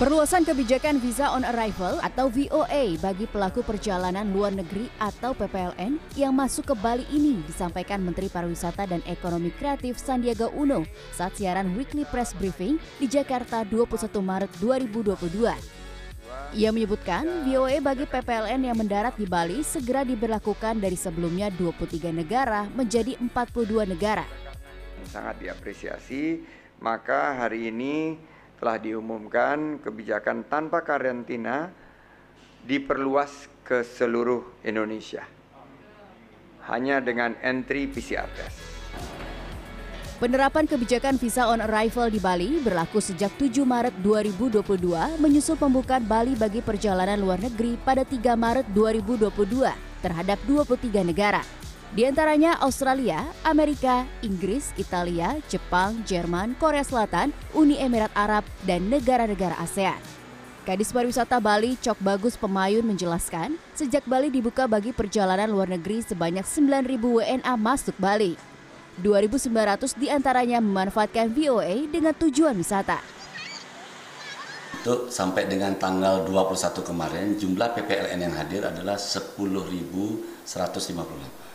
Perluasan kebijakan Visa on Arrival atau VOA bagi pelaku perjalanan luar negeri atau PPLN yang masuk ke Bali ini disampaikan Menteri Pariwisata dan Ekonomi Kreatif Sandiaga Uno saat siaran Weekly Press Briefing di Jakarta 21 Maret 2022. Ia menyebutkan VOA bagi PPLN yang mendarat di Bali segera diberlakukan dari sebelumnya 23 negara menjadi 42 negara. Sangat diapresiasi, maka hari ini telah diumumkan kebijakan tanpa karantina diperluas ke seluruh Indonesia. Hanya dengan entry PCR test. Penerapan kebijakan visa on arrival di Bali berlaku sejak 7 Maret 2022 menyusul pembukaan Bali bagi perjalanan luar negeri pada 3 Maret 2022 terhadap 23 negara. Di antaranya Australia, Amerika, Inggris, Italia, Jepang, Jerman, Korea Selatan, Uni Emirat Arab, dan negara-negara ASEAN. Kadis Pariwisata Bali Cok Bagus Pemayun menjelaskan, sejak Bali dibuka bagi perjalanan luar negeri sebanyak 9.000 WNA masuk Bali. 2.900 di antaranya memanfaatkan VOA dengan tujuan wisata. Untuk sampai dengan tanggal 21 kemarin, jumlah PPLN yang hadir adalah 10.158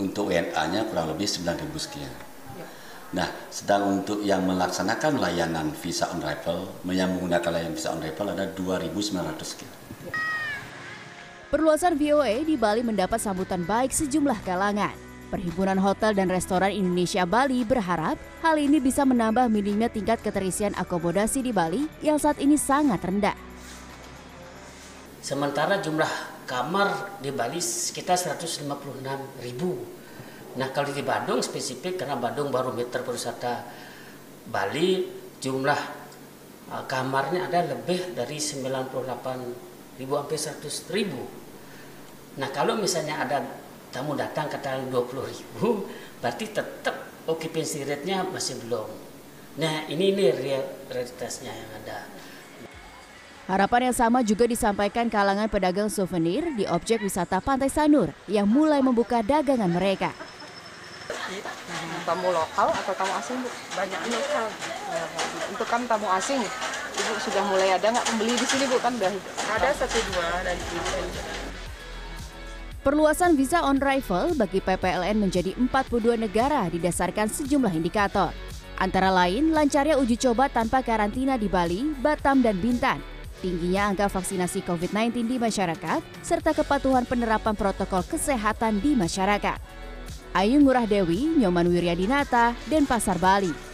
untuk WNA-nya kurang lebih 9.000 sekian. Ya. Nah, sedang untuk yang melaksanakan layanan visa on arrival, yang menggunakan layanan visa on arrival ada 2.900 sekian. Ya. Perluasan VOA di Bali mendapat sambutan baik sejumlah kalangan. Perhimpunan Hotel dan Restoran Indonesia Bali berharap hal ini bisa menambah minimnya tingkat keterisian akomodasi di Bali yang saat ini sangat rendah. Sementara jumlah kamar di Bali sekitar 156 ribu. Nah kalau di Bandung spesifik karena Bandung baru meter pariwisata Bali jumlah uh, kamarnya ada lebih dari 98 ribu sampai 100 ribu. Nah kalau misalnya ada tamu datang katakan 20 ribu berarti tetap occupancy rate-nya masih belum. Nah ini ini realitasnya yang ada. Harapan yang sama juga disampaikan kalangan pedagang souvenir di objek wisata Pantai Sanur yang mulai membuka dagangan mereka. Tamu lokal atau tamu asing, Bu? Banyak lokal. Untuk kan tamu asing, Ibu sudah mulai ada nggak pembeli di sini, Bu? Kan udah ada satu dua dari sini. Perluasan visa on arrival bagi PPLN menjadi 42 negara didasarkan sejumlah indikator. Antara lain, lancarnya uji coba tanpa karantina di Bali, Batam, dan Bintan, tingginya angka vaksinasi COVID-19 di masyarakat, serta kepatuhan penerapan protokol kesehatan di masyarakat. Ayu Ngurah Dewi, Nyoman Wiryadinata, dan Pasar Bali.